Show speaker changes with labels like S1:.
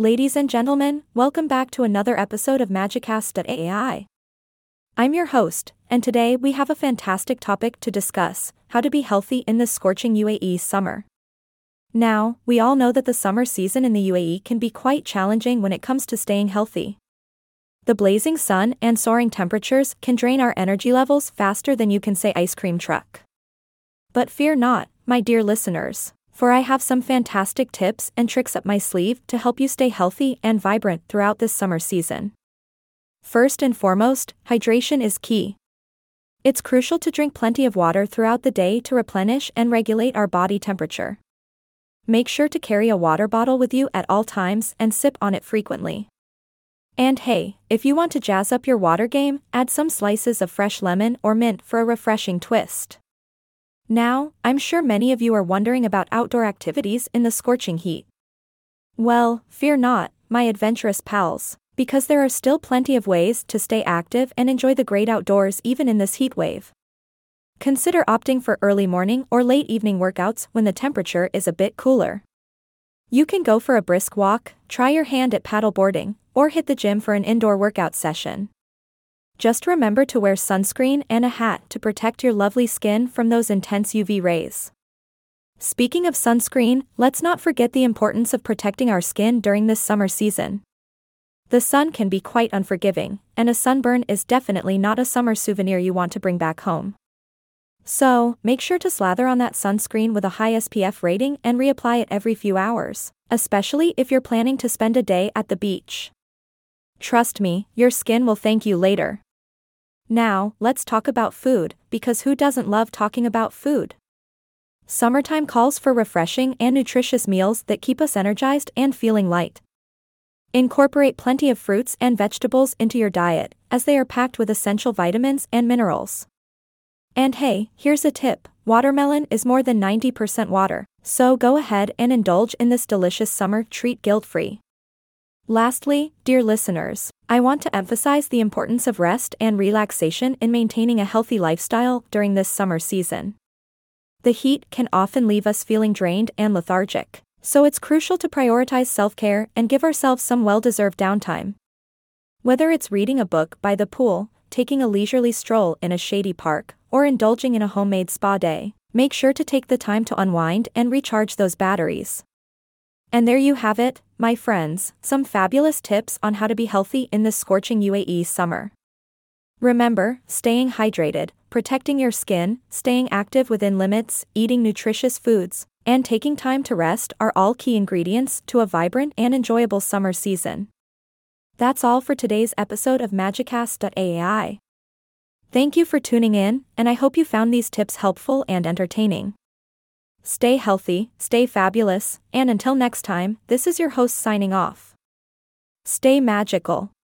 S1: Ladies and gentlemen, welcome back to another episode of Magicast.ai. I'm your host, and today we have a fantastic topic to discuss how to be healthy in this scorching UAE summer. Now, we all know that the summer season in the UAE can be quite challenging when it comes to staying healthy. The blazing sun and soaring temperatures can drain our energy levels faster than you can say ice cream truck. But fear not, my dear listeners, for I have some fantastic tips and tricks up my sleeve to help you stay healthy and vibrant throughout this summer season. First and foremost, hydration is key. It's crucial to drink plenty of water throughout the day to replenish and regulate our body temperature. Make sure to carry a water bottle with you at all times and sip on it frequently. And hey, if you want to jazz up your water game, add some slices of fresh lemon or mint for a refreshing twist. Now, I'm sure many of you are wondering about outdoor activities in the scorching heat. Well, fear not, my adventurous pals, because there are still plenty of ways to stay active and enjoy the great outdoors even in this heat wave. Consider opting for early morning or late evening workouts when the temperature is a bit cooler. You can go for a brisk walk, try your hand at paddleboarding, or hit the gym for an indoor workout session. Just remember to wear sunscreen and a hat to protect your lovely skin from those intense UV rays. Speaking of sunscreen, let's not forget the importance of protecting our skin during this summer season. The sun can be quite unforgiving, and a sunburn is definitely not a summer souvenir you want to bring back home. So, make sure to slather on that sunscreen with a high SPF rating and reapply it every few hours, especially if you're planning to spend a day at the beach. Trust me, your skin will thank you later. Now, let's talk about food, because who doesn't love talking about food? Summertime calls for refreshing and nutritious meals that keep us energized and feeling light. Incorporate plenty of fruits and vegetables into your diet, as they are packed with essential vitamins and minerals. And hey, here's a tip watermelon is more than 90% water, so go ahead and indulge in this delicious summer treat guilt free. Lastly, dear listeners, I want to emphasize the importance of rest and relaxation in maintaining a healthy lifestyle during this summer season. The heat can often leave us feeling drained and lethargic, so it's crucial to prioritize self care and give ourselves some well deserved downtime. Whether it's reading a book by the pool, taking a leisurely stroll in a shady park, or indulging in a homemade spa day, make sure to take the time to unwind and recharge those batteries. And there you have it, my friends, some fabulous tips on how to be healthy in this scorching UAE summer. Remember, staying hydrated, protecting your skin, staying active within limits, eating nutritious foods, and taking time to rest are all key ingredients to a vibrant and enjoyable summer season. That's all for today's episode of Magicast.ai. Thank you for tuning in, and I hope you found these tips helpful and entertaining. Stay healthy, stay fabulous, and until next time, this is your host signing off. Stay magical.